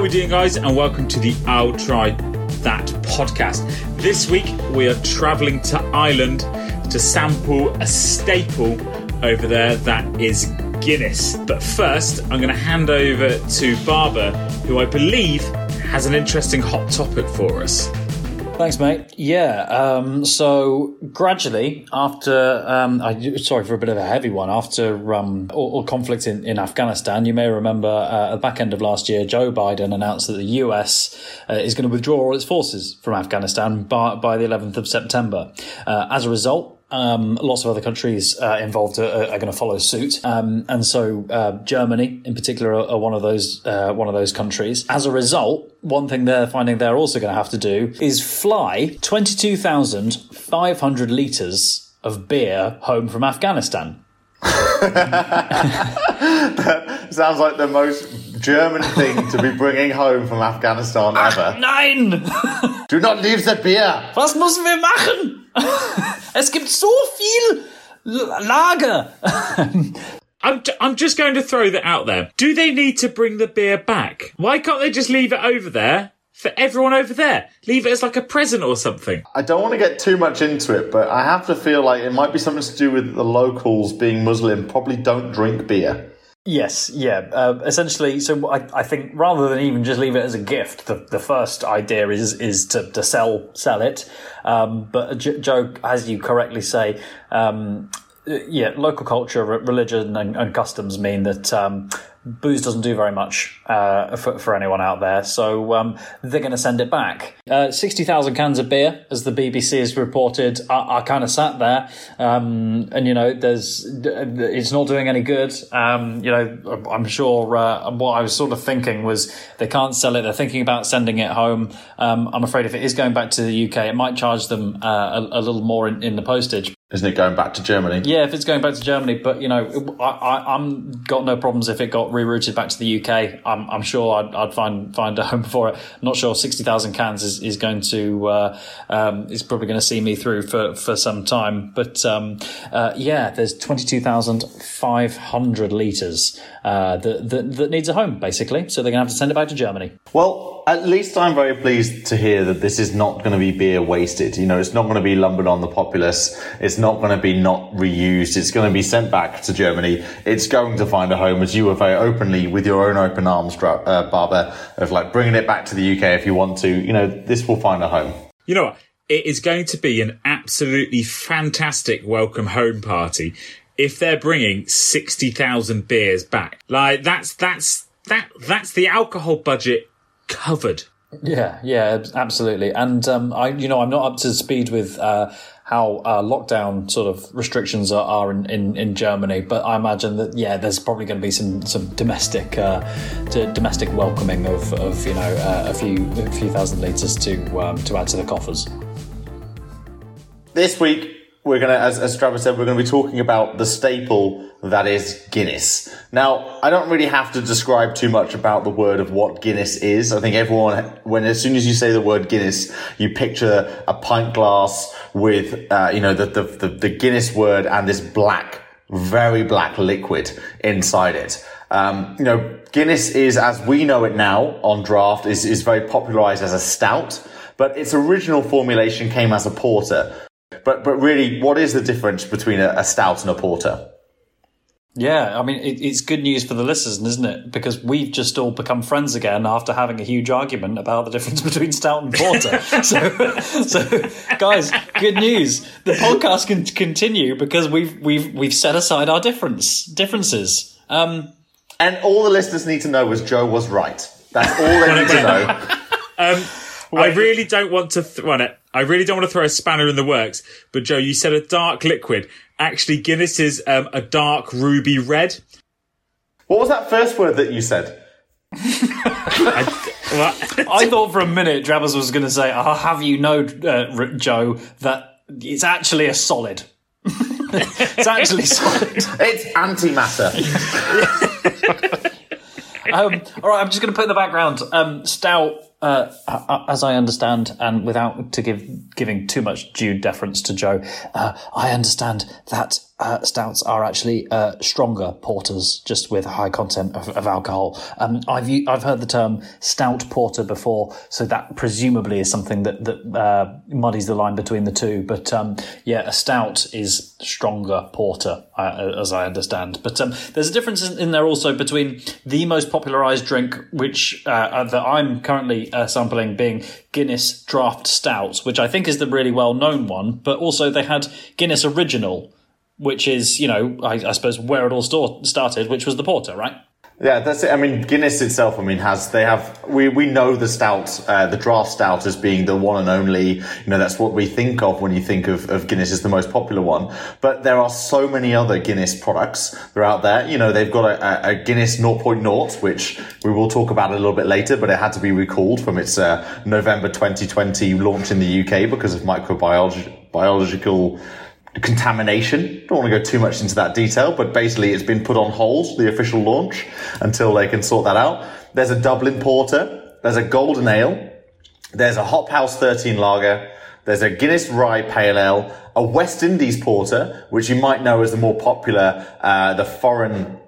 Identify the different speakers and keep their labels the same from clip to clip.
Speaker 1: How we doing, guys? And welcome to the I'll Try That podcast. This week we are travelling to Ireland to sample a staple over there that is Guinness. But first, I'm going to hand over to Barbara, who I believe has an interesting hot topic for us.
Speaker 2: Thanks, mate. Yeah. Um, so gradually, after um, I sorry for a bit of a heavy one, after um, all, all conflict in, in Afghanistan, you may remember uh, at the back end of last year, Joe Biden announced that the US uh, is going to withdraw all its forces from Afghanistan by, by the 11th of September. Uh, as a result, um, lots of other countries uh, involved are, are going to follow suit, um, and so uh, Germany, in particular, are, are one of those uh, one of those countries. As a result, one thing they're finding they're also going to have to do is fly twenty two thousand five hundred liters of beer home from Afghanistan.
Speaker 3: that sounds like the most German thing to be bringing home from Afghanistan ever.
Speaker 2: Nein!
Speaker 3: Do not leave the beer!
Speaker 2: Was müssen wir machen? Lager.
Speaker 1: I'm, I'm just going to throw that out there. Do they need to bring the beer back? Why can't they just leave it over there for everyone over there? Leave it as like a present or something.
Speaker 3: I don't want to get too much into it, but I have to feel like it might be something to do with the locals being Muslim probably don't drink beer.
Speaker 2: Yes, yeah. Uh, essentially, so I, I think rather than even just leave it as a gift, the, the first idea is is to, to sell sell it. Um, but Joe, as you correctly say, um, yeah, local culture, religion, and, and customs mean that um, booze doesn't do very much uh, for, for, anyone out there, so um, they're going to send it back. Uh, 60,000 cans of beer, as the BBC has reported, are, are kind of sat there, um, and you know, there's it's not doing any good. Um, you know, I'm sure uh, what I was sort of thinking was they can't sell it. They're thinking about sending it home. Um, I'm afraid if it is going back to the UK, it might charge them uh, a, a, little more in, in the postage.
Speaker 3: Isn't it going back to Germany?
Speaker 2: Yeah, if it's going back to Germany, but you know, I, I, I'm got no problems if it got rerouted back to the UK. I'm, I'm sure I'd, I'd, find find a home for it. not sure sixty thousand cans is, is going to uh, um, is probably going to see me through for, for some time. But um, uh, yeah, there's twenty two thousand five hundred liters uh, that, that that needs a home basically. So they're going to have to send it back to Germany.
Speaker 3: Well, at least I'm very pleased to hear that this is not going to be beer wasted. You know, it's not going to be lumbered on the populace. It's not going to be not reused. It's going to be sent back to Germany. It's going to find a home, as you were very openly with your own open arms, uh, Barber, of like bringing it back to the UK if you want to. You know, this will find a home.
Speaker 1: You know what? It is going to be an absolutely fantastic welcome home party if they're bringing 60,000 beers back. Like that's that's that that's the alcohol budget covered.
Speaker 2: Yeah, yeah, absolutely. And um, I, you know, I'm not up to speed with uh, how uh, lockdown sort of restrictions are, are in, in, in, Germany, but I imagine that yeah, there's probably going to be some some domestic uh, domestic welcoming of, of you know uh, a few a few thousand liters to um, to add to the coffers.
Speaker 3: This week we're going to, as, as Travis said, we're going to be talking about the staple that is Guinness. Now, I don't really have to describe too much about the word of what Guinness is. I think everyone, when as soon as you say the word Guinness, you picture a pint glass with, uh, you know, the, the, the, the, Guinness word and this black, very black liquid inside it. Um, you know, Guinness is, as we know it now on draft, is, is very popularized as a stout but its original formulation came as a porter. But but really, what is the difference between a, a stout and a porter?
Speaker 2: Yeah, I mean, it, it's good news for the listeners, isn't it? Because we've just all become friends again after having a huge argument about the difference between stout and porter. so, so, guys, good news. The podcast can continue because we've we've we've set aside our difference differences. Um,
Speaker 3: and all the listeners need to know was Joe was right. That's all they need to know.
Speaker 1: Um, I really don't want to th- run it. I really don't want to throw a spanner in the works, but Joe, you said a dark liquid. Actually, Guinness is um, a dark ruby red.
Speaker 3: What was that first word that you said?
Speaker 2: I, I, thought for a minute Drabbers was going to say, "I'll have you know, uh, Joe, that it's actually a solid. it's actually solid.
Speaker 3: It's antimatter."
Speaker 2: um, all right, I'm just going to put in the background. Um, Stout uh, as I understand, and without to give giving too much due deference to Joe, uh, I understand that uh, stouts are actually uh, stronger porters, just with high content of, of alcohol. Um, I've I've heard the term stout porter before, so that presumably is something that that uh, muddies the line between the two. But um, yeah, a stout is stronger porter, uh, as I understand. But um, there's a difference in, there also between the most popularized drink, which uh, that I'm currently uh, sampling, being Guinness Draft Stout, which I think is the really well known one. But also they had Guinness Original which is, you know, I, I suppose where it all started, which was the porter, right?
Speaker 3: Yeah, that's it. I mean, Guinness itself, I mean, has, they have, we, we know the stout, uh, the draft stout as being the one and only, you know, that's what we think of when you think of, of Guinness as the most popular one. But there are so many other Guinness products that are out there. You know, they've got a, a Guinness 0.0, which we will talk about a little bit later, but it had to be recalled from its, uh, November 2020 launch in the UK because of microbiological, biological, contamination. Don't want to go too much into that detail, but basically it's been put on hold, the official launch, until they can sort that out. There's a Dublin Porter, there's a Golden Ale, there's a Hop House 13 Lager, there's a Guinness Rye Pale Ale, a West Indies Porter, which you might know as the more popular, uh, the foreign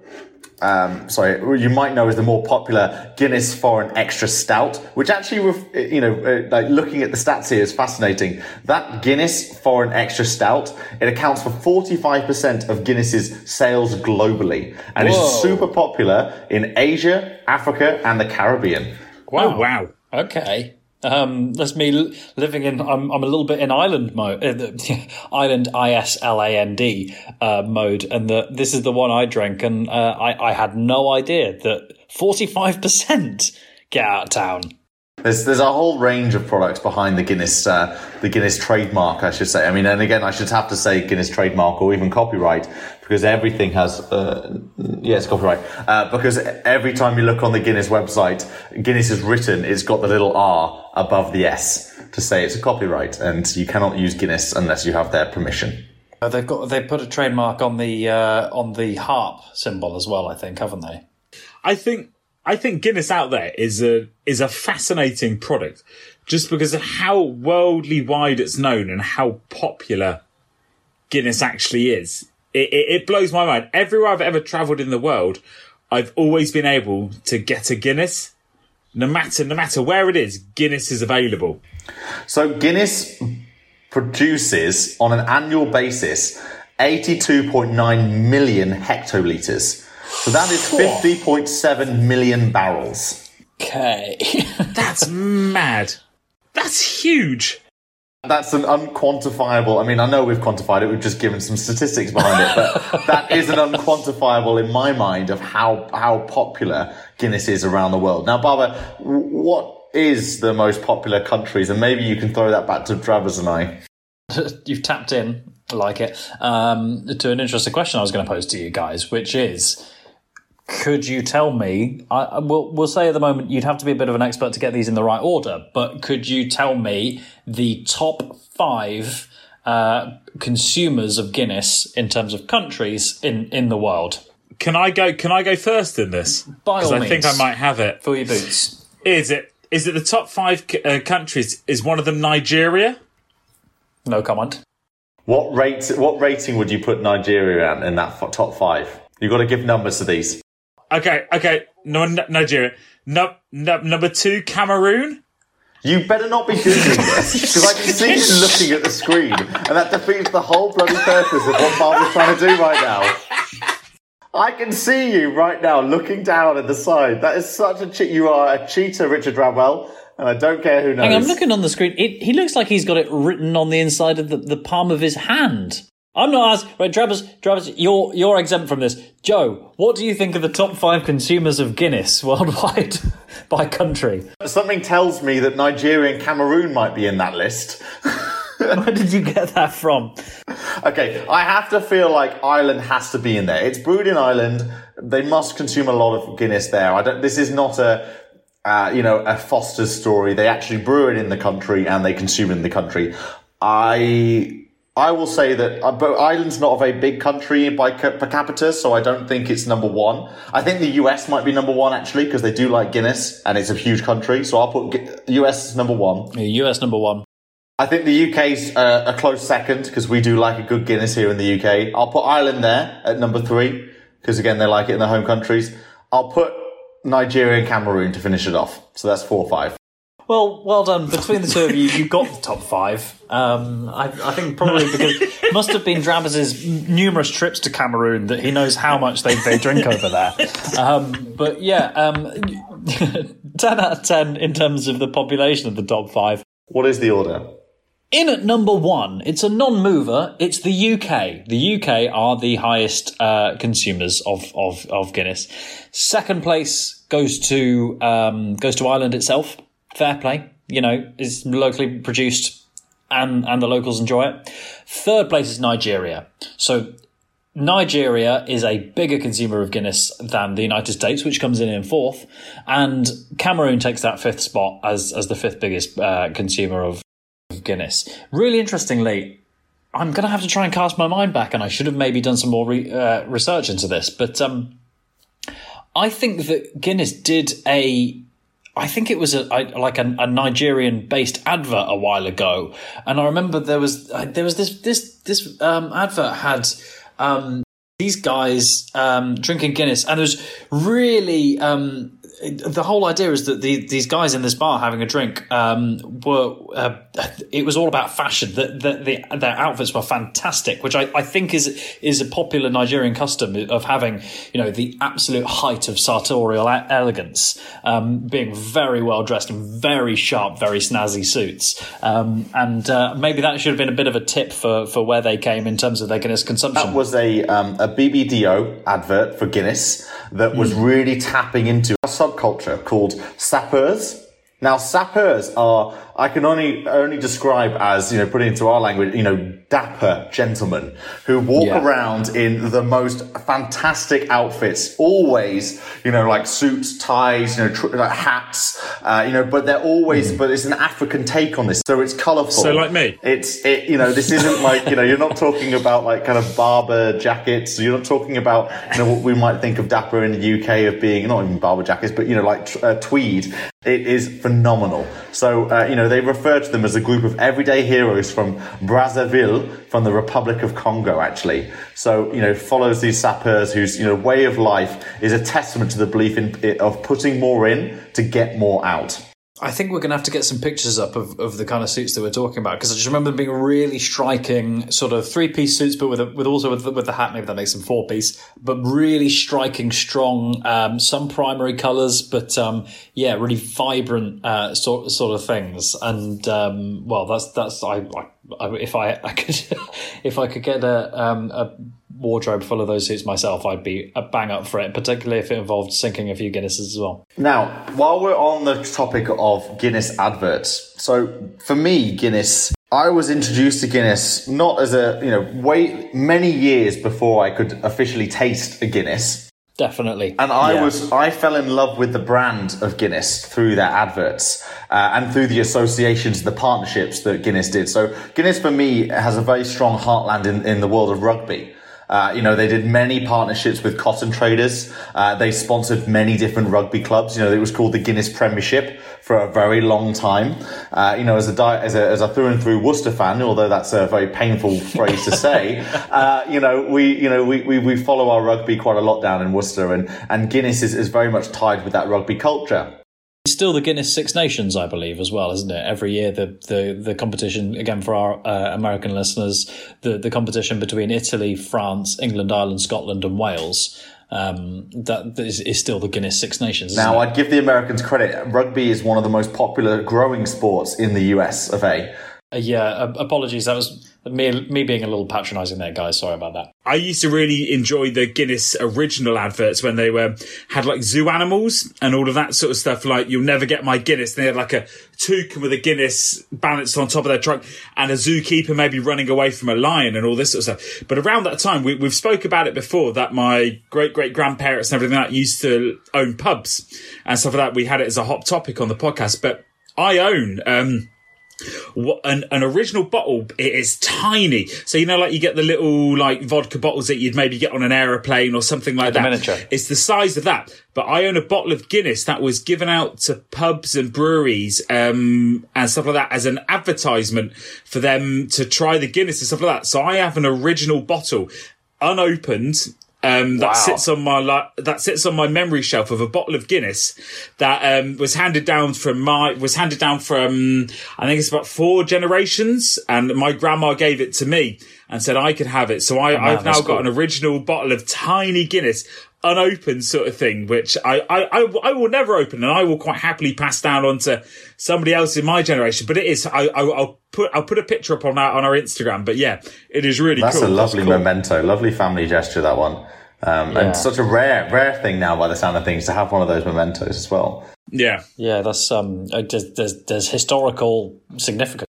Speaker 3: um, sorry, you might know as the more popular Guinness Foreign Extra Stout, which actually, you know, uh, like looking at the stats here is fascinating. That Guinness Foreign Extra Stout, it accounts for 45% of Guinness's sales globally and Whoa. is super popular in Asia, Africa, and the Caribbean.
Speaker 1: Wow. Oh, wow.
Speaker 2: Okay. Um, that's me living in. I'm, I'm a little bit in island mode, uh, island I S L A N D uh, mode, and the, this is the one I drank, and uh, I, I had no idea that forty five percent get out of town.
Speaker 3: There's there's a whole range of products behind the Guinness uh, the Guinness trademark, I should say. I mean, and again, I should have to say Guinness trademark or even copyright because everything has uh, yes copyright uh, because every time you look on the Guinness website, Guinness is written. It's got the little R above the S to say it's a copyright, and you cannot use Guinness unless you have their permission.
Speaker 2: Uh, they've got they put a trademark on the uh, on the harp symbol as well. I think haven't they?
Speaker 1: I think I think Guinness out there is a is a fascinating product, just because of how worldly wide it's known and how popular Guinness actually is. It, it, it blows my mind. Everywhere I've ever travelled in the world, I've always been able to get a Guinness. No matter no matter where it is, Guinness is available.
Speaker 3: So Guinness produces on an annual basis 82.9 million hectolitres so that is 50.7 million barrels.
Speaker 2: Okay.
Speaker 1: That's mad. That's huge.
Speaker 3: That's an unquantifiable. I mean, I know we've quantified it. We've just given some statistics behind it, but that is an unquantifiable in my mind of how how popular Guinness is around the world. Now, Barbara, what is the most popular countries? And maybe you can throw that back to Travers and I.
Speaker 2: You've tapped in, I like it, um, to an interesting question I was going to pose to you guys, which is could you tell me? I, we'll, we'll say at the moment you'd have to be a bit of an expert to get these in the right order, but could you tell me the top five uh, consumers of Guinness in terms of countries in, in the world?
Speaker 1: Can I go? Can I go first in this?
Speaker 2: By all
Speaker 1: I
Speaker 2: means,
Speaker 1: think I might have it.
Speaker 2: Fill your boots.
Speaker 1: Is it? Is it the top five uh, countries? Is one of them Nigeria?
Speaker 2: No comment.
Speaker 3: What rate? What rating would you put Nigeria at in that top five? You've got to give numbers to these.
Speaker 1: Okay, okay. No, Nigeria. No, no, number two, Cameroon.
Speaker 3: You better not be googling this because I can see you looking at the screen, and that defeats the whole bloody purpose of what Barbara's trying to do right now. I can see you right now looking down at the side. That is such a cheat. You are a cheater, Richard Radwell, and I don't care who knows.
Speaker 2: Hang on, I'm looking on the screen. It, he looks like he's got it written on the inside of the, the palm of his hand. I'm not asking. Right, Travis, Travis, you're you're exempt from this. Joe, what do you think of the top five consumers of Guinness worldwide by country?
Speaker 3: Something tells me that Nigeria and Cameroon might be in that list.
Speaker 2: Where did you get that from?
Speaker 3: Okay, I have to feel like Ireland has to be in there. It's brewed in Ireland. They must consume a lot of Guinness there. I don't. This is not a. Uh, you know, a Foster's story. They actually brew it in the country and they consume it in the country. I I will say that uh, but Ireland's not a very big country by per capita, so I don't think it's number one. I think the US might be number one actually because they do like Guinness and it's a huge country. So I'll put US as number one.
Speaker 2: US number one.
Speaker 3: I think the UK's uh, a close second because we do like a good Guinness here in the UK. I'll put Ireland there at number three because again they like it in their home countries. I'll put Nigeria and Cameroon to finish it off. So that's four or five.
Speaker 2: Well, well done. Between the two of you, you got the top five. Um, I, I, think probably because it must have been Drabaz's numerous trips to Cameroon that he knows how much they, they drink over there. Um, but yeah, um, 10 out of 10 in terms of the population of the top five.
Speaker 3: What is the order?
Speaker 2: In at number one, it's a non-mover. It's the UK. The UK are the highest uh, consumers of, of, of Guinness. Second place goes to um, goes to Ireland itself. Fair play. You know, is locally produced, and and the locals enjoy it. Third place is Nigeria. So Nigeria is a bigger consumer of Guinness than the United States, which comes in in fourth, and Cameroon takes that fifth spot as as the fifth biggest uh, consumer of Guinness. Really interestingly, I'm going to have to try and cast my mind back, and I should have maybe done some more re- uh, research into this. But um, I think that Guinness did a. I think it was a, like a, a Nigerian-based advert a while ago, and I remember there was there was this this this um, advert had um, these guys um, drinking Guinness, and it was really um, the whole idea is that the, these guys in this bar having a drink um, were uh, it was all about fashion. That the, the, their outfits were fantastic, which I, I think is is a popular Nigerian custom of having you know the absolute height of sartorial elegance, um, being very well dressed in very sharp, very snazzy suits, um, and uh, maybe that should have been a bit of a tip for for where they came in terms of their Guinness consumption.
Speaker 3: That was a um, a BBDO advert for Guinness that was mm. really tapping into subculture called sapeurs. Now, sapeurs are I can only only describe as you know, put it into our language, you know, dapper gentlemen who walk yeah. around in the most fantastic outfits, always, you know, like suits, ties, you know, tr- like hats, uh, you know, but they're always, mm. but it's an African take on this, so it's colourful.
Speaker 1: So like me,
Speaker 3: it's it, you know, this isn't like you know, you're not talking about like kind of Barbour jackets. You're not talking about you know what we might think of dapper in the UK of being not even Barbour jackets, but you know, like uh, tweed. It is phenomenal. So uh, you know they refer to them as a group of everyday heroes from Brazzaville, from the Republic of Congo, actually. So, you know, follows these sapeurs whose, you know, way of life is a testament to the belief in, of putting more in to get more out.
Speaker 2: I think we're going to have to get some pictures up of, of the kind of suits that we're talking about because I just remember them being really striking, sort of three piece suits, but with a, with also with the, with the hat, maybe that makes them four piece, but really striking, strong, um, some primary colors, but um, yeah, really vibrant uh, sort sort of things. And um, well, that's that's I, I, if I, I could if I could get a, um, a wardrobe full of those suits myself, I'd be a bang up for it, particularly if it involved sinking a few Guinnesses as well.
Speaker 3: Now, while we're on the topic of Guinness adverts, so for me, Guinness, I was introduced to Guinness not as a, you know, wait many years before I could officially taste a Guinness.
Speaker 2: Definitely.
Speaker 3: And I yeah. was, I fell in love with the brand of Guinness through their adverts uh, and through the associations, the partnerships that Guinness did. So Guinness for me has a very strong heartland in, in the world of rugby. Uh, you know, they did many partnerships with cotton traders. Uh, they sponsored many different rugby clubs. You know, it was called the Guinness Premiership for a very long time. Uh, you know, as a, di- as a, as a through and through Worcester fan, although that's a very painful phrase to say, uh, you know, we, you know, we, we, we follow our rugby quite a lot down in Worcester and, and Guinness is, is very much tied with that rugby culture.
Speaker 2: It's still the Guinness Six Nations, I believe, as well, isn't it? Every year, the the, the competition again for our uh, American listeners, the the competition between Italy, France, England, Ireland, Scotland, and Wales. Um, that is, is, still the Guinness Six Nations.
Speaker 3: Now, I'd give the Americans credit. Rugby is one of the most popular growing sports in the US of A.
Speaker 2: Uh, yeah, uh, apologies. That was me, me being a little patronising there, guys. Sorry about that.
Speaker 1: I used to really enjoy the Guinness original adverts when they were had like zoo animals and all of that sort of stuff. Like you'll never get my Guinness. They had like a toucan with a Guinness balanced on top of their trunk and a zookeeper maybe running away from a lion and all this sort of stuff. But around that time, we, have spoke about it before that my great great grandparents and everything like that used to own pubs and stuff like that. We had it as a hot topic on the podcast, but I own. Um, what, an, an original bottle it is tiny. So you know like you get the little like vodka bottles that you'd maybe get on an aeroplane or something like that.
Speaker 2: miniature.
Speaker 1: it's the size of that. But i own a bottle of guinness that was given out to pubs and breweries um, and stuff like that as an advertisement for them to try the guinness and stuff like that. So i have an original bottle unopened um, that
Speaker 2: Wow.
Speaker 1: sits on my li- that sits on my memory shelf of a bottle of Guinness that um, was handed down from my was handed down from I think it's about four generations, and my grandma gave it to me and said I could have it. So I, I've now
Speaker 2: that's
Speaker 1: got an original bottle of tiny Guinness. Unopened sort of thing, which I, I, I, I will never open, and I will quite happily pass down onto somebody else in my generation. But it is, I, I, I'll put, I'll put a picture up on our on our Instagram. But yeah, it is really
Speaker 3: That's
Speaker 1: cool.
Speaker 3: a lovely
Speaker 1: cool.
Speaker 3: memento, lovely family gesture. That one, um,
Speaker 2: Yeah.
Speaker 3: and such a rare, rare thing now by the sound of things to have one of those mementos as well.
Speaker 1: Yeah,
Speaker 2: Yeah, that's um. uh, There's there's, there's historical significance.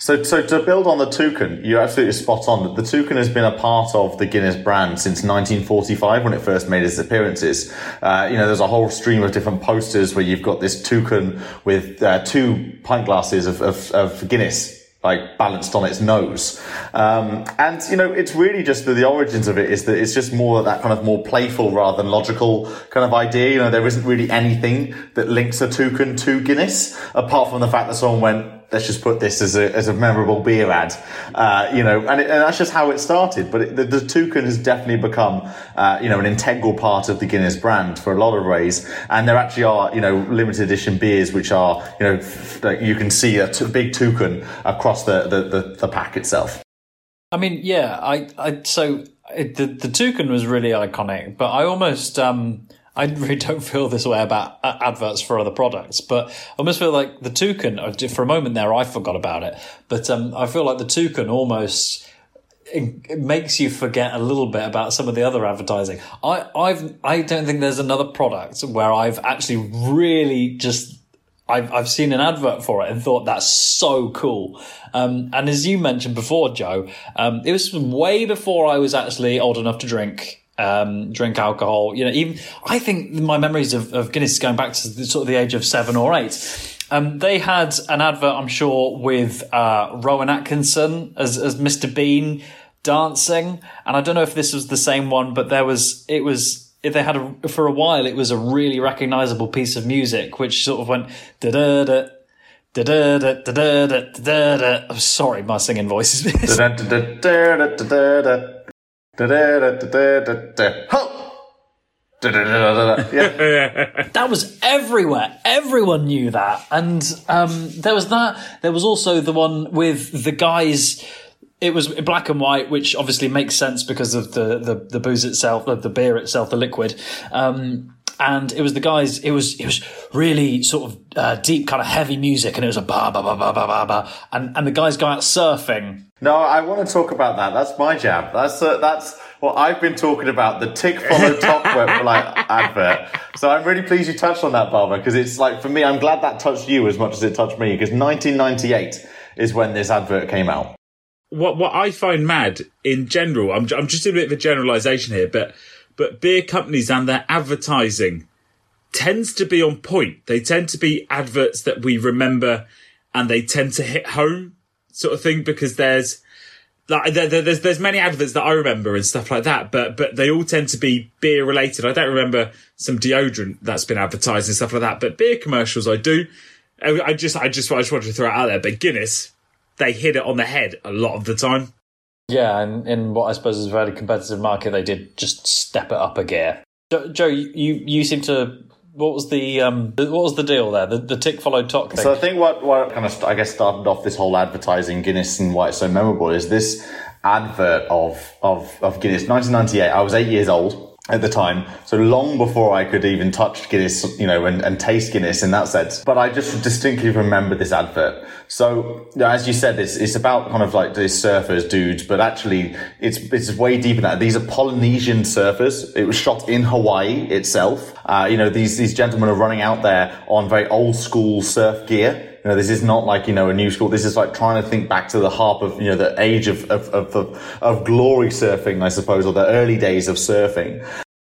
Speaker 3: So, so to build on the toucan, you're absolutely spot on. The toucan has been a part of the Guinness brand since 1945 when it first made its appearances. Uh, you know, there's a whole stream of different posters where you've got this toucan with uh, two pint glasses of, of, of Guinness like balanced on its nose. Um, and you know, it's really just the, the origins of it is that it's just more that kind of more playful rather than logical kind of idea. You know, there isn't really anything that links a toucan to Guinness apart from the fact that someone went, let's just put this as a, as a memorable beer ad, uh, you know, and, it, and that's just how it started. But it, the, the toucan has definitely become, uh, you know, an integral part of the Guinness brand for a lot of ways. And there actually are, you know, limited edition beers which are, you know, you can see a t- big toucan across the, the, the, the pack itself.
Speaker 2: I mean, yeah, I, I so it, the the toucan was really iconic, but I almost um I really don't feel this way about uh, adverts for other products, but I almost feel like the toucan. For a moment there, I forgot about it, but um I feel like the toucan almost. It makes you forget a little bit about some of the other advertising. I, I've, I don't think there's another product where I've actually really just I've, I've seen an advert for it and thought that's so cool. Um, and as you mentioned before, Joe, um, it was way before I was actually old enough to drink. Um, drink alcohol, you know, even I think my memories of, of Guinness going back to the, sort of the age of seven or eight. Um, they had an advert, I'm sure, with uh, Rowan Atkinson as, as Mr. Bean dancing, and I don't know if this was the same one, but there was it was if they had a, for a while it was a really recognizable piece of music which sort of went da da da da da da da da da da I'm sorry my singing voice is
Speaker 3: Yeah.
Speaker 2: that was everywhere. Everyone knew that. And um there was that. There was also the one with the guys. It was black and white, which obviously makes sense because of the the, the booze itself, the, the beer itself, the liquid. Um, and it was the guys. It was it was really sort of uh, deep, kind of heavy music, and it was a ba ba ba ba ba ba ba. And and the guys go out surfing.
Speaker 3: No, I want to talk about that. That's my jab. That's uh, that's what I've been talking about. The tick follow top work like advert. So I'm really pleased you touched on that, Barbara, because it's like for me, I'm glad that touched you as much as it touched me. Because 1998 is when this advert came out.
Speaker 1: what what I find mad in general, I'm I'm just a bit of a generalization here, but but beer companies and their advertising tends to be on point. They tend to be adverts that we remember, and they tend to hit home, sort of thing, because there's. Like there, there- there's there's many adverts that I remember and stuff like that, but but they all tend to be beer related. I don't remember some deodorant that's been advertised and stuff like that, but beer commercials I do. I I just I just I just wanted to throw it out there. But Guinness, they hit it on the head a lot of the time.
Speaker 2: Yeah, and in what I suppose is a very competitive market, they did just step it up a gear. Joe, Joe you you seem to. What was the um? What was the deal there? The the tick followed talk thing.
Speaker 3: So I think what, what kind of, I guess, started off this whole advertising Guinness and why it's so memorable is this advert of, of, of Guinness. 1998, I was eight years old at the time. So long before I could even touch Guinness, you know, and, and taste Guinness in that sense. But I just distinctly remember this advert. So, as you said, it's, it's about kind of like these surfers, dudes, but actually it's, it's way deeper than that. These are Polynesian surfers. It was shot in Hawaii itself. Uh, you know, these, these gentlemen are running out there on very old school surf gear. You know, this is not like, you know, a new school. This is like trying to think back to the harp of, you know, the age of, of, of, of, of glory surfing, I suppose, or the early days of surfing.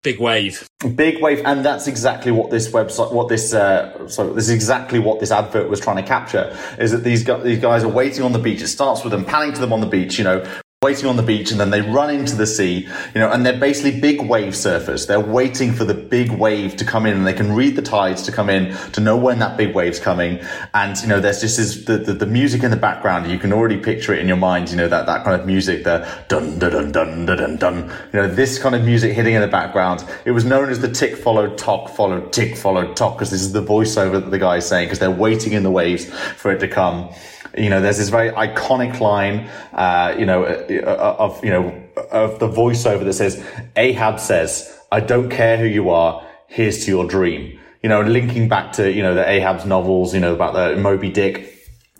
Speaker 1: Big wave.
Speaker 3: Big wave, and that's exactly what this website, what this, uh, so this is exactly what this advert was trying to capture. Is that these these guys are waiting on the beach. It starts with them panning to them on the beach, you know, waiting on the beach and then they run into the sea, you know, and they're basically big wave surfers. They're waiting for the big wave to come in and they can read the tides to come in to know when that big wave's coming. And, you know, there's just this, the, the, the music in the background. You can already picture it in your mind, you know, that, that kind of music, the dun, dun, dun, dun, dun, dun, dun. You know, this kind of music hitting in the background. It was known as the tick followed tock followed tick followed tock because this is the voiceover that the guy is saying because they're waiting in the waves for it to come you know, there's this very iconic line, uh, you know, Uh, of, you know, of the voiceover that says, Ahab says, I don't care who you are. Here's to your dream. You know, linking back to, you know, the Ahab's novels, you know, about the Moby Dick.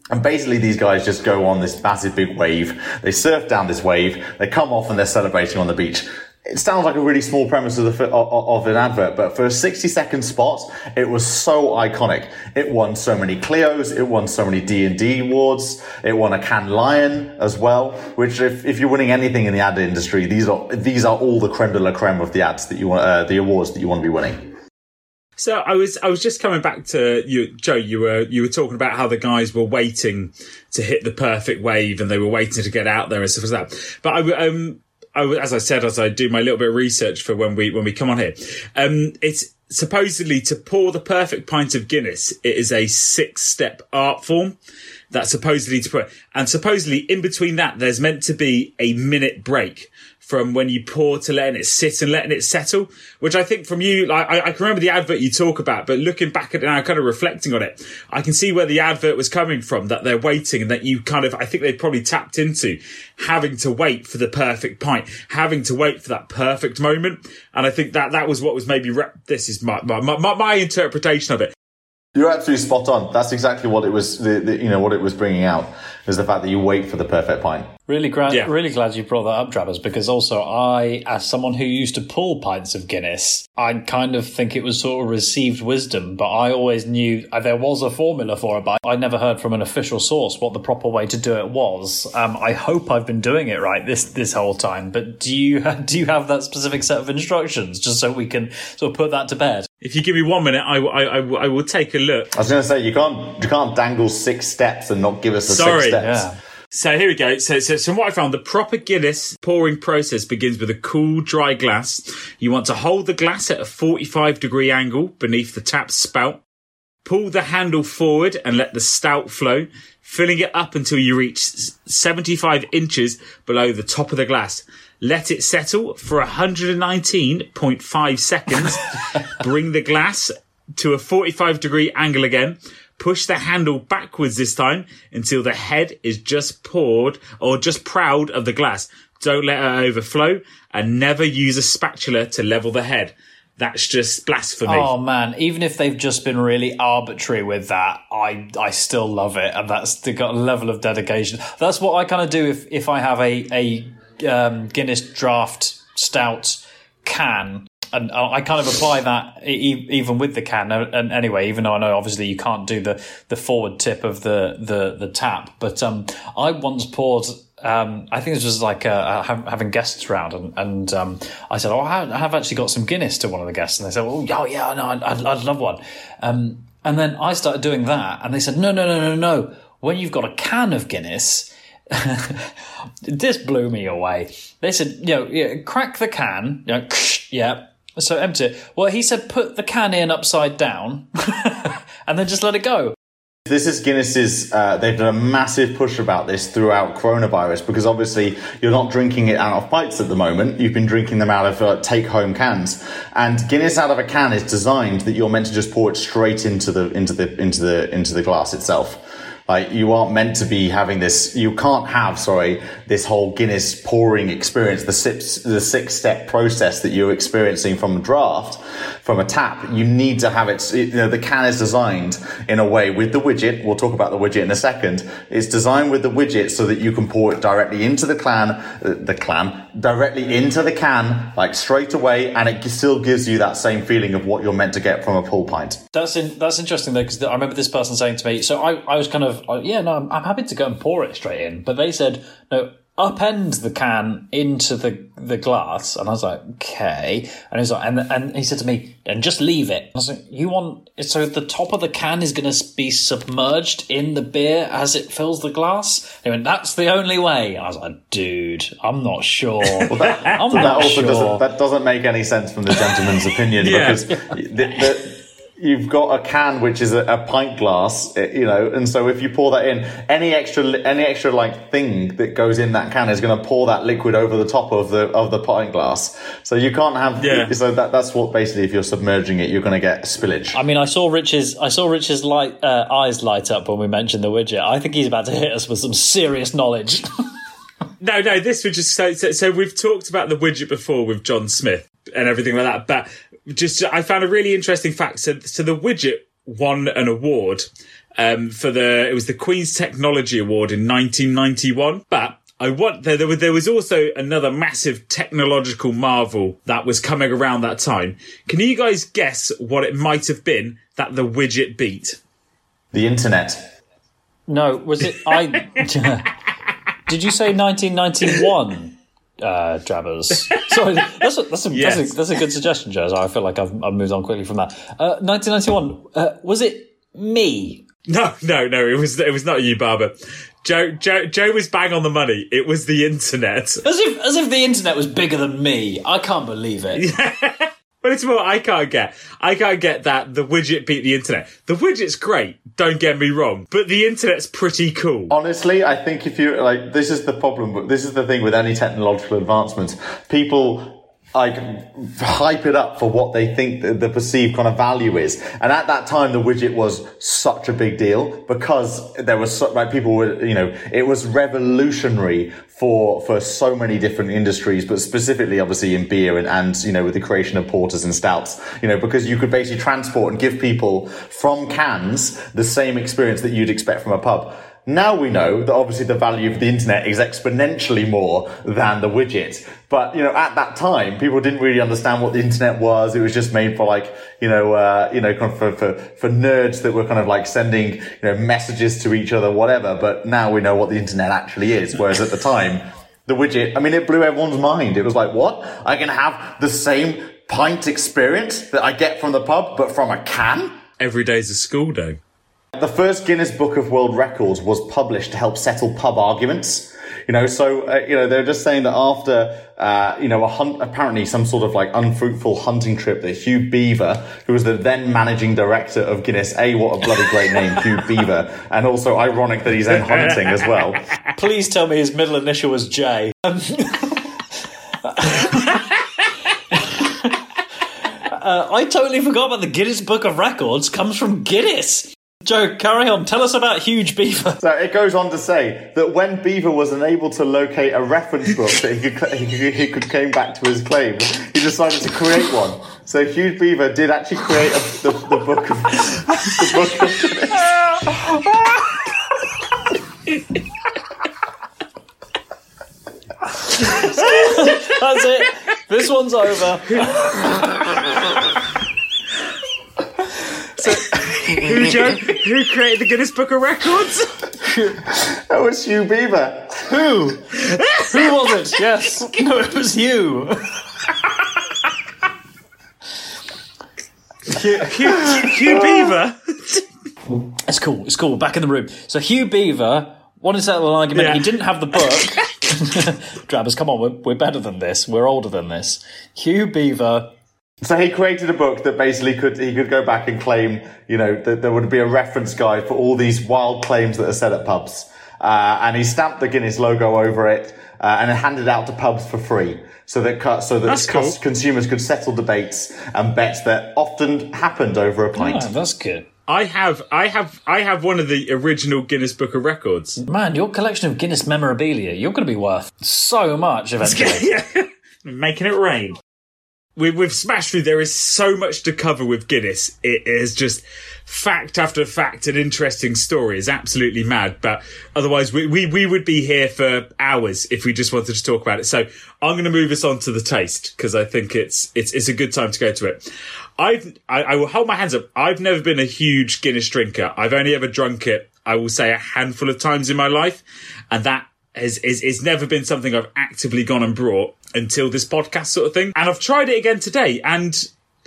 Speaker 3: And basically these guys just go on this massive big wave. They surf down this wave. They come off and they're celebrating on the beach it sounds like a really small premise of, the, of, an advert, but for a 60 second spot, it was so iconic. It won so many Clio's, it won so many D&AD awards, it won a Cannes Lion as well, which if, if you're winning anything in the ad industry, these are, these are all the creme de la creme of the ads that you want, uh, the awards that you want to be winning.
Speaker 1: So I was I was just coming back to you, Joe. You were you were talking about how the guys were waiting to hit the perfect wave and they were waiting to get out there and stuff as that. But I um I, as I said, as I do my little bit of research for when we when we come on here, um, it's supposedly to pour the perfect pint of Guinness. It is a six step art form that supposedly to put, and supposedly in between that, there's meant to be a minute break from when you pour to letting it sit and letting it settle, which I think from you, like, I, I, can remember the advert you talk about, but looking back at it now, kind of reflecting on it, I can see where the advert was coming from, that they're waiting and that you kind of, I think they probably tapped into having to wait for the perfect pint, having to wait for that perfect moment. And I think that that was what was maybe, this is my, my, my, my interpretation of it.
Speaker 3: You're absolutely spot on. That's exactly what it was, the, the, you know, what it was bringing out is the fact that you wait for the perfect pint.
Speaker 2: Really glad, yeah. really glad you brought that up, Travis, because also I, as someone who used to pull pints of Guinness, I kind of think it was sort of received wisdom, but I always knew uh, there was a formula for it, but I never heard from an official source what the proper way to do it was. Um, I hope I've been doing it right this this whole time, but do you do you have that specific set of instructions just so we can sort of put that to bed?
Speaker 1: If you give me one minute, I, I, I, I will take a look.
Speaker 3: I was going to say you can't you can't dangle six steps and not give us the
Speaker 1: Sorry.
Speaker 3: six steps.
Speaker 1: Yeah. So here we go. So, so, so what I found, the proper Guinness pouring process begins with a cool, dry glass. You want to hold the glass at a 45 degree angle beneath the tap spout. Pull the handle forward and let the stout flow, filling it up until you reach 75 inches below the top of the glass. Let it settle for 119.5 seconds. Bring the glass to a 45 degree angle again. Push the handle backwards this time until the head is just poured or just proud of the glass. Don't let it overflow and never use a spatula to level the head. That's just blasphemy.
Speaker 2: Oh man, even if they've just been really arbitrary with that, I I still love it, and that's got a level of dedication. That's what I kind of do if if I have a a um, Guinness draft stout can and I kind of apply that even with the can. And anyway, even though I know obviously you can't do the, the forward tip of the, the, the tap, but um, I once poured. Um, I think this was like uh, having guests around, and, and um, I said, "Oh, I have actually got some Guinness to one of the guests," and they said, "Oh, yeah, yeah, no, I'd, I'd love one." Um, and then I started doing that, and they said, "No, no, no, no, no. When you've got a can of Guinness." this blew me away. They said, you know, crack the can, you know, yeah, so empty. it. Well, he said put the can in upside down and then just let it go.
Speaker 3: This is Guinness's. Uh, they've done a massive push about this throughout coronavirus because obviously you're not drinking it out of pints at the moment. You've been drinking them out of uh, take-home cans, and Guinness out of a can is designed that you're meant to just pour it straight into the into the into the into the glass itself. Like you aren't meant to be having this. You can't have, sorry, this whole Guinness pouring experience, the six, the six step process that you're experiencing from a draft, from a tap. You need to have it. You know, the can is designed in a way with the widget. We'll talk about the widget in a second. It's designed with the widget so that you can pour it directly into the clan, uh, the clan, directly into the can, like straight away, and it still gives you that same feeling of what you're meant to get from a pull pint.
Speaker 2: That's in, that's interesting though, because I remember this person saying to me. So I, I was kind of uh, yeah, no, I'm, I'm happy to go and pour it straight in, but they said no upend the can into the the glass, and I was like, okay. And he's like, and and he said to me, and just leave it. I was like, you want so the top of the can is going to be submerged in the beer as it fills the glass. He went, that's the only way. I was like, dude, I'm not sure. I'm
Speaker 3: that
Speaker 2: not
Speaker 3: also
Speaker 2: sure.
Speaker 3: doesn't that doesn't make any sense from the gentleman's opinion
Speaker 1: Yeah.
Speaker 3: because the, the, you've got a can which is a, a pint glass, eh, you know, and so if you pour that in, any extra any extra like thing that goes in that can is going to pour that liquid over the top of the of the pint glass. So you can't have
Speaker 1: Yeah.
Speaker 3: so that that's what basically if you're submerging it, you're going to get spillage.
Speaker 2: I mean, I saw Rich's. I saw Rich's light uh, eyes light up when we mentioned the widget. I think he's about to hit us with some serious knowledge.
Speaker 1: No, no, this was just so, so. So we've talked about the widget before with John Smith and everything like that, but just I found a really interesting fact. So, so the widget won an award um, for the it was the Queen's Technology Award in 1991, but. I want there, there was there was also another massive technological marvel that was coming around that time. Can you guys guess what it might have been that the widget beat?
Speaker 3: The internet.
Speaker 2: no, was it? I did you say 1991? Uh, Drabbers. Sorry, that's a, that's, a,
Speaker 1: Yes.
Speaker 2: that's, a, that's a good suggestion, Joe. I feel like I've, I've moved on quickly from that. Uh, 1991. Uh, was it me?
Speaker 1: No, no, no. It was it was not you, Barbara. Joe, Joe, Joe was bang on the money. It was the internet.
Speaker 2: As if as if the internet was bigger than me. I can't believe it.
Speaker 1: But it's more I can't get. I can't get that the widget beat the internet. The widget's great, don't get me wrong, but the internet's pretty cool.
Speaker 3: Honestly, I think if you like, this is the problem. But this is the thing with any technological advancements. People like hype it up for what they think the, the perceived kind of value is. And at that time, the widget was such a big deal because there was so, like people were, you know, it was revolutionary for for so many different industries, but specifically, obviously, in beer and and you know, with the creation of porters and stouts. You know, because you could basically transport and give people from cans the same experience that you'd expect from a pub. Now we know that obviously the value of the internet is exponentially more than the widget. But, you know, at that time, people didn't really understand what the internet was. It was just made for like, you know, uh, you know, kind of for, for, for nerds that were kind of like sending, you know, messages to each other, whatever. But now we know what the internet actually is. Whereas at the time, the widget, I mean, it blew everyone's mind. It was like, what? I can have the same pint experience that I get from the pub, but from a can?
Speaker 1: Every day's a school day.
Speaker 3: The first Guinness Book of World Records was published to help settle pub arguments. You know, so, uh, you know, they're just saying that after, uh, you know, a hunt, apparently some sort of like unfruitful hunting trip that Hugh Beaver, who was the then managing director of Guinness, A, what a bloody great name, Hugh Beaver, and also ironic that he's then hunting as well.
Speaker 2: Please tell me his middle initial was J. Um, uh, I totally forgot about the Guinness Book of Records comes from Guinness. Joe, carry on. Tell us about Huge Beaver.
Speaker 3: So it goes on to say that when Beaver was unable to locate a reference book that he could, he could, he could claim back to his claim, he decided to create one. So Hugh Beaver did actually create a, the, the book of the book of
Speaker 2: That's it. This one's over.
Speaker 1: Who, Joe? Who created the Guinness Book of Records?
Speaker 3: That was Hugh Beaver.
Speaker 2: Who? Who was it? Yes. No, it was you.
Speaker 1: Hugh, Hugh Beaver.
Speaker 2: It's cool. It's cool. Back in the room. So Hugh Beaver wanted to settle an argument.
Speaker 1: Yeah.
Speaker 2: He didn't have the book. Drabbers, come on. We're, we're better than this. We're older than this. Hugh Beaver.
Speaker 3: So he created a book that basically could he could go back and claim, you know, that there would be a reference guide for all these wild claims that are said at pubs. Uh, and he stamped the Guinness logo over it uh, and handed it out to pubs for free, so that cu- so that
Speaker 1: That's
Speaker 3: cus-
Speaker 1: cool.
Speaker 3: consumers could settle debates and bets that often happened over a pint.
Speaker 2: Oh, that's good.
Speaker 1: I have, I have, I have one of the original Guinness Book of Records.
Speaker 2: Man, your collection of Guinness memorabilia, you're going to be worth so much eventually.
Speaker 1: yeah. Making it rain. We, we've smashed through. There is so much to cover with Guinness. It is just fact after fact and interesting story is absolutely mad. But otherwise, we, we, we would be here for hours if we just wanted to talk about it. So I'm going to move us on to the taste because I think it's, it's, it's a good time to go to it. I've, I, I will hold my hands up. I've never been a huge Guinness drinker. I've only ever drunk it, I will say a handful of times in my life. And that has is, is never been something I've actively gone and brought until this podcast sort of thing. And I've tried it again today, and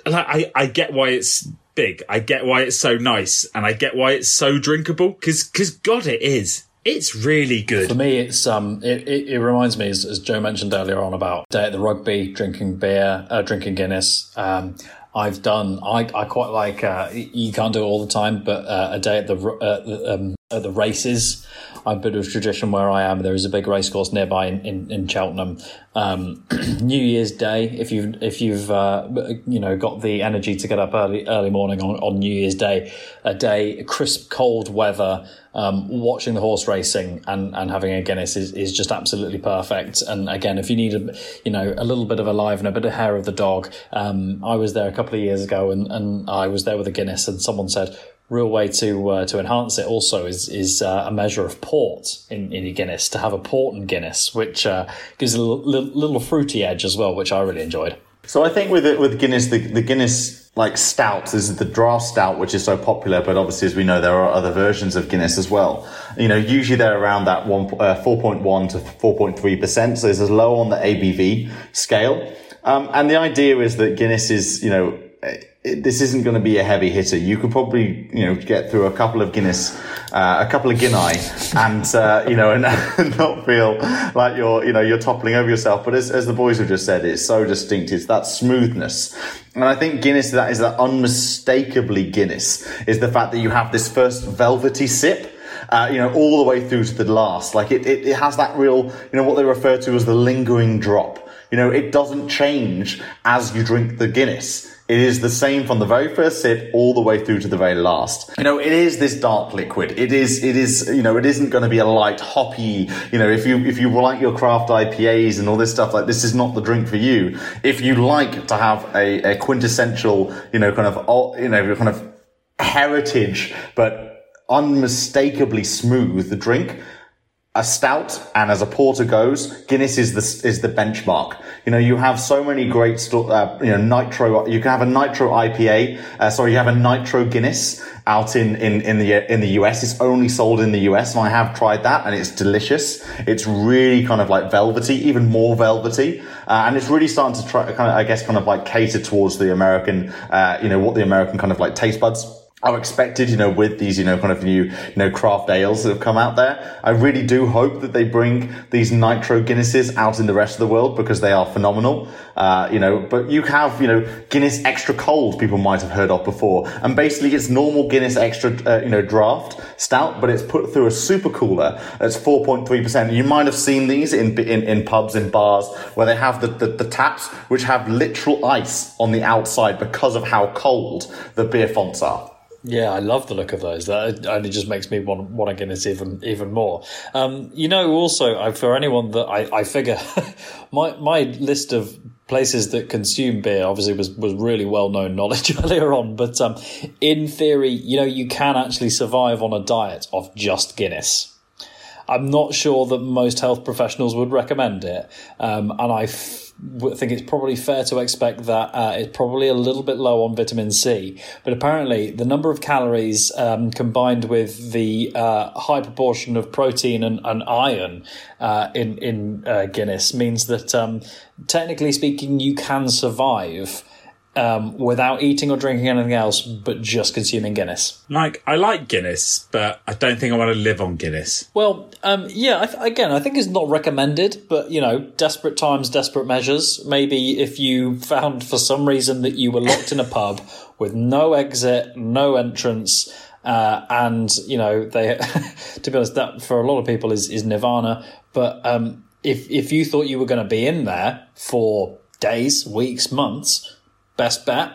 Speaker 1: I I get why it's big. I get why it's so nice, and I get why it's so drinkable. Because because God, it is. It's really good.
Speaker 2: For me, it's um, it, it, it reminds me, as, as, Joe mentioned earlier on, about day at the rugby, drinking beer, uh, drinking Guinness. Um, I've done. I, I quite like. Uh, you can't do it all the time, but uh, a day at the uh, um, at the races. I have a bit of tradition where I am. There is a big racecourse nearby in, in, in Cheltenham. Um, New Year's Day, if you've if you've uh, you know got the energy to get up early early morning on, on New Year's Day, a day crisp cold weather, um, watching the horse racing and, and having a Guinness is, is just absolutely perfect. And again, if you need a you know a little bit of alive and a bit of hair of the dog, um, I was there a couple of years ago and, and I was there with a Guinness and someone said real way to uh, to enhance it also is is uh, a measure of port in, in Guinness to have a port in Guinness, which uh, gives a little, fruity edge as well, which I really enjoyed.
Speaker 3: So I think with it, with Guinness, the, the Guinness like stout, this is the draft stout, which is so popular. But obviously, as we know, there are other versions of Guinness as well. You know, usually they're around that one uh, four point one to four point three percent, so it's as low on the ABV scale. Um, and the idea is that Guinness is, you know, it, this isn't going to be a heavy hitter. You could probably, you know, get through a couple of Guinness, uh, a couple of Guinness, and uh, you know, and, not feel like you're, you know, you're toppling over yourself. But as, as the boys have just said, it's so distinct. It's that smoothness, and I think Guinness that is that unmistakably Guinness is the fact that you have this first velvety sip. Uh, you know, all the way through to the last. Like it, it, it has that real, you know, what they refer to as the lingering drop. You know, it doesn't change as you drink the Guinness. It is the same from the very first sip all the way through to the very last. You know, it is this dark liquid. It is, it is, you know, it isn't going to be a light hoppy, you know, if you, if you like your craft IPAs and all this stuff, like this is not the drink for you. If you like to have a, a quintessential, you know, kind of, you know, kind of heritage, but unmistakably smooth drink, a stout and as a porter goes, Guinness is the is the benchmark. You know, you have so many great, sto- uh, you know, nitro. You can have a nitro IPA. Uh, sorry, you have a nitro Guinness out in, in in the in the US. It's only sold in the US, and I have tried that, and it's delicious. It's really kind of like velvety, even more velvety, uh, and it's really starting to try kind of, I guess, kind of like cater towards the American, uh, you know, what the American kind of like taste buds are expected, you know, with these, you know, kind of new, you know, craft ales that have come out there. I really do hope that they bring these nitro Guinnesses out in the rest of the world because they are phenomenal. Uh, you know, but you have, you know, Guinness extra cold people might have heard of before. And basically it's normal Guinness extra, uh, you know, draft stout, but it's put through a super cooler It's 4.3%. You might have seen these in, in, in pubs, in bars where they have the, the, the taps which have literal ice on the outside because of how cold the beer fonts are.
Speaker 2: Yeah, I love the look of those. That only just makes me want want to Guinness even even more. Um, you know, also for anyone that I, I figure my my list of places that consume beer obviously was was really well known knowledge earlier on, but um, in theory, you know, you can actually survive on a diet of just Guinness. I'm not sure that most health professionals would recommend it, um, and I. F- think it's probably fair to expect that uh, it's probably a little bit low on vitamin C. But apparently, the number of calories um, combined with the uh, high proportion of protein and, and iron uh, in in uh, Guinness means that, um, technically speaking, you can survive um, without eating or drinking anything else, but just consuming Guinness.
Speaker 1: Like, I like Guinness, but I don't think I want to live on Guinness.
Speaker 2: Well, um, yeah, I th- again, I think it's not recommended, but you know, desperate times, desperate measures. Maybe if you found for some reason that you were locked in a pub with no exit, no entrance, uh, and you know, they, to be honest, that for a lot of people is, is nirvana. But um, if if you thought you were going to be in there for days, weeks, months best bet,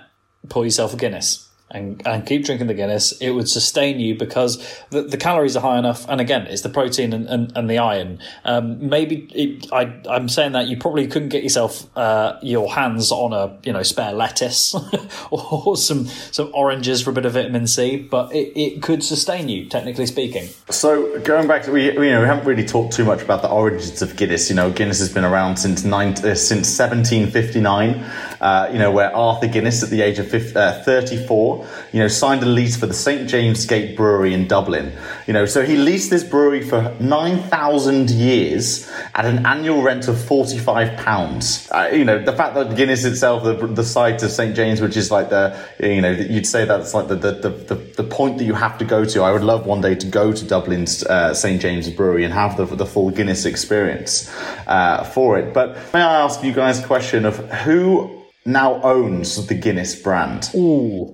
Speaker 2: pour yourself a Guinness and, and keep drinking the Guinness, it would sustain you because the, the calories are high enough. And again, it's the protein and, and, and the iron. Um, maybe it, I, I'm saying that you probably couldn't get yourself uh, your hands on a you know spare lettuce or some some oranges for a bit of vitamin C, but it, it could sustain you, technically speaking.
Speaker 3: So going back to we you know we haven't really talked too much about the origins of Guinness. You know, Guinness has been around since nine, uh, since 1759. Uh, you know, where Arthur Guinness, at the age of 50, uh, 34, you know, signed a lease for the St James Gate Brewery in Dublin. You know, so he leased this brewery for 9,000 years at an annual rent of 45 pounds. Uh, you know, the fact that Guinness itself, the, the site of St James, which is like the, you know, you'd say that's like the, the, the, the, point that you have to go to. I would love one day to go to Dublin's uh, St James Brewery and have the, the full Guinness experience uh, for it. But may I ask you guys a question of who now owns the Guinness brand?
Speaker 2: Ooh,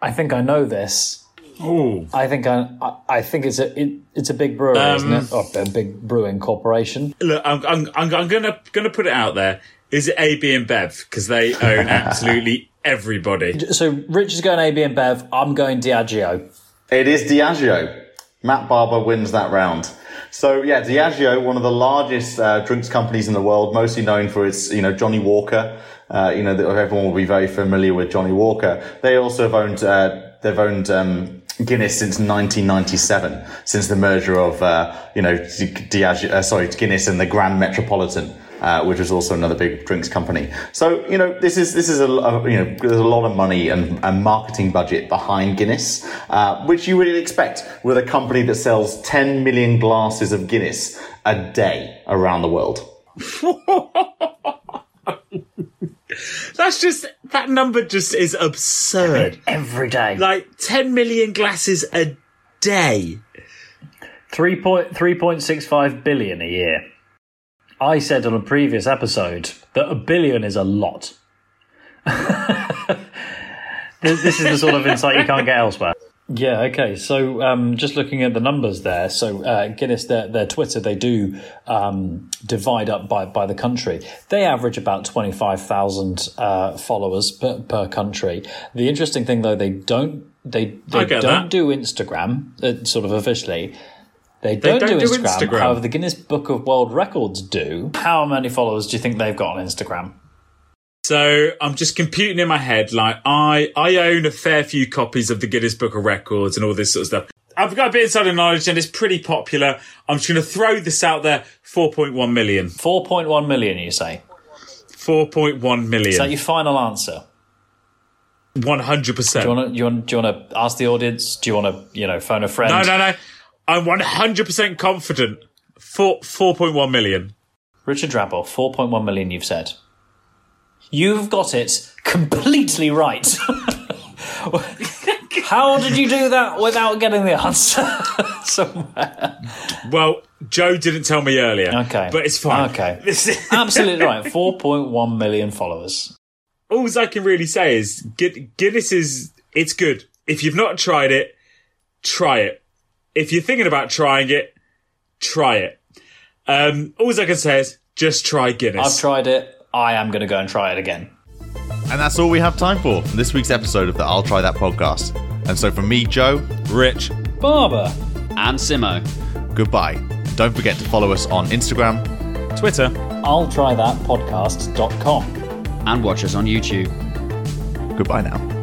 Speaker 2: I think I know this.
Speaker 1: Ooh.
Speaker 2: I think I, I think it's a it, it's a big brewery, um, isn't it? Or a big brewing corporation.
Speaker 1: Look, I'm, I'm, I'm, I'm gonna gonna put it out there. Is it AB InBev because they own absolutely everybody?
Speaker 2: So Rich is going AB InBev. I'm going Diageo.
Speaker 3: It is Diageo. Matt Barbour wins that round. So yeah, Diageo, one of the largest uh, drinks companies in the world, mostly known for its you know Johnnie Walker. Uh, you know, everyone will be very familiar with Johnnie Walker. They also have owned uh, they've owned um, Guinness since 1997, since the merger of uh, you know Diageo, uh, sorry Guinness and the Grand Metropolitan. Uh, which was also another big drinks company. So you know this is this is a, a you know there's a lot of money and a marketing budget behind Guinness, uh, which you would expect with a company that sells 10 million glasses of Guinness a day around the world.
Speaker 1: That's just that number just is absurd.
Speaker 2: Every day.
Speaker 1: Like 10 million glasses a day.
Speaker 2: 3.3.65 billion a year. I said on a previous episode that a billion is a lot. this is the sort of insight you can't get elsewhere. Yeah, okay. So um, just looking at the numbers there, so uh, Guinness, their, their Twitter, they do um, divide up by, by the country. They average about 25,000 uh, followers per, per country. The interesting thing, though, they don't they, they don't
Speaker 1: that.
Speaker 2: do Instagram, uh, sort of officially. They don't, they don't do, Instagram. do Instagram. However, the Guinness Book of World Records do. How many followers do you think they've got on Instagram?
Speaker 1: So I'm just computing in my head. Like I, I own a fair few copies of the Guinness Book of Records and all this sort of stuff. I've got a bit inside knowledge and it's pretty popular. I'm just going to throw this out there. 4.1 million.
Speaker 2: 4.1 million, you say?
Speaker 1: 4.1 million. Is
Speaker 2: that your final answer?
Speaker 1: 100%.
Speaker 2: Do you want to, you do you want to ask the audience? Do you want to, you know, phone a friend?
Speaker 1: No, no, no. I'm 100% confident. Four, 4.1 million.
Speaker 2: Richard Drabble, 4.1 million, you've said. You've got it completely right. How did you do that without getting the answer somewhere?
Speaker 1: Well, Joe didn't tell me earlier.
Speaker 2: Okay.
Speaker 1: But it's fine.
Speaker 2: Okay. Absolutely right. 4.1 million followers.
Speaker 1: All I can really say is Guinness is, it's good. If you've not tried it, try it if you're thinking about trying it, try it. Um, all I can say is just try Guinness.
Speaker 2: I've tried it. I am going to go and try it again.
Speaker 3: And that's all we have time for in this week's episode of the I'll Try That podcast. And so from me, Joe, Rich,
Speaker 2: Barbour,
Speaker 4: and Simo,
Speaker 3: goodbye. Don't forget to follow us on Instagram,
Speaker 1: Twitter,
Speaker 2: I'll try that podcast.com,
Speaker 4: and watch us on YouTube.
Speaker 3: Goodbye now.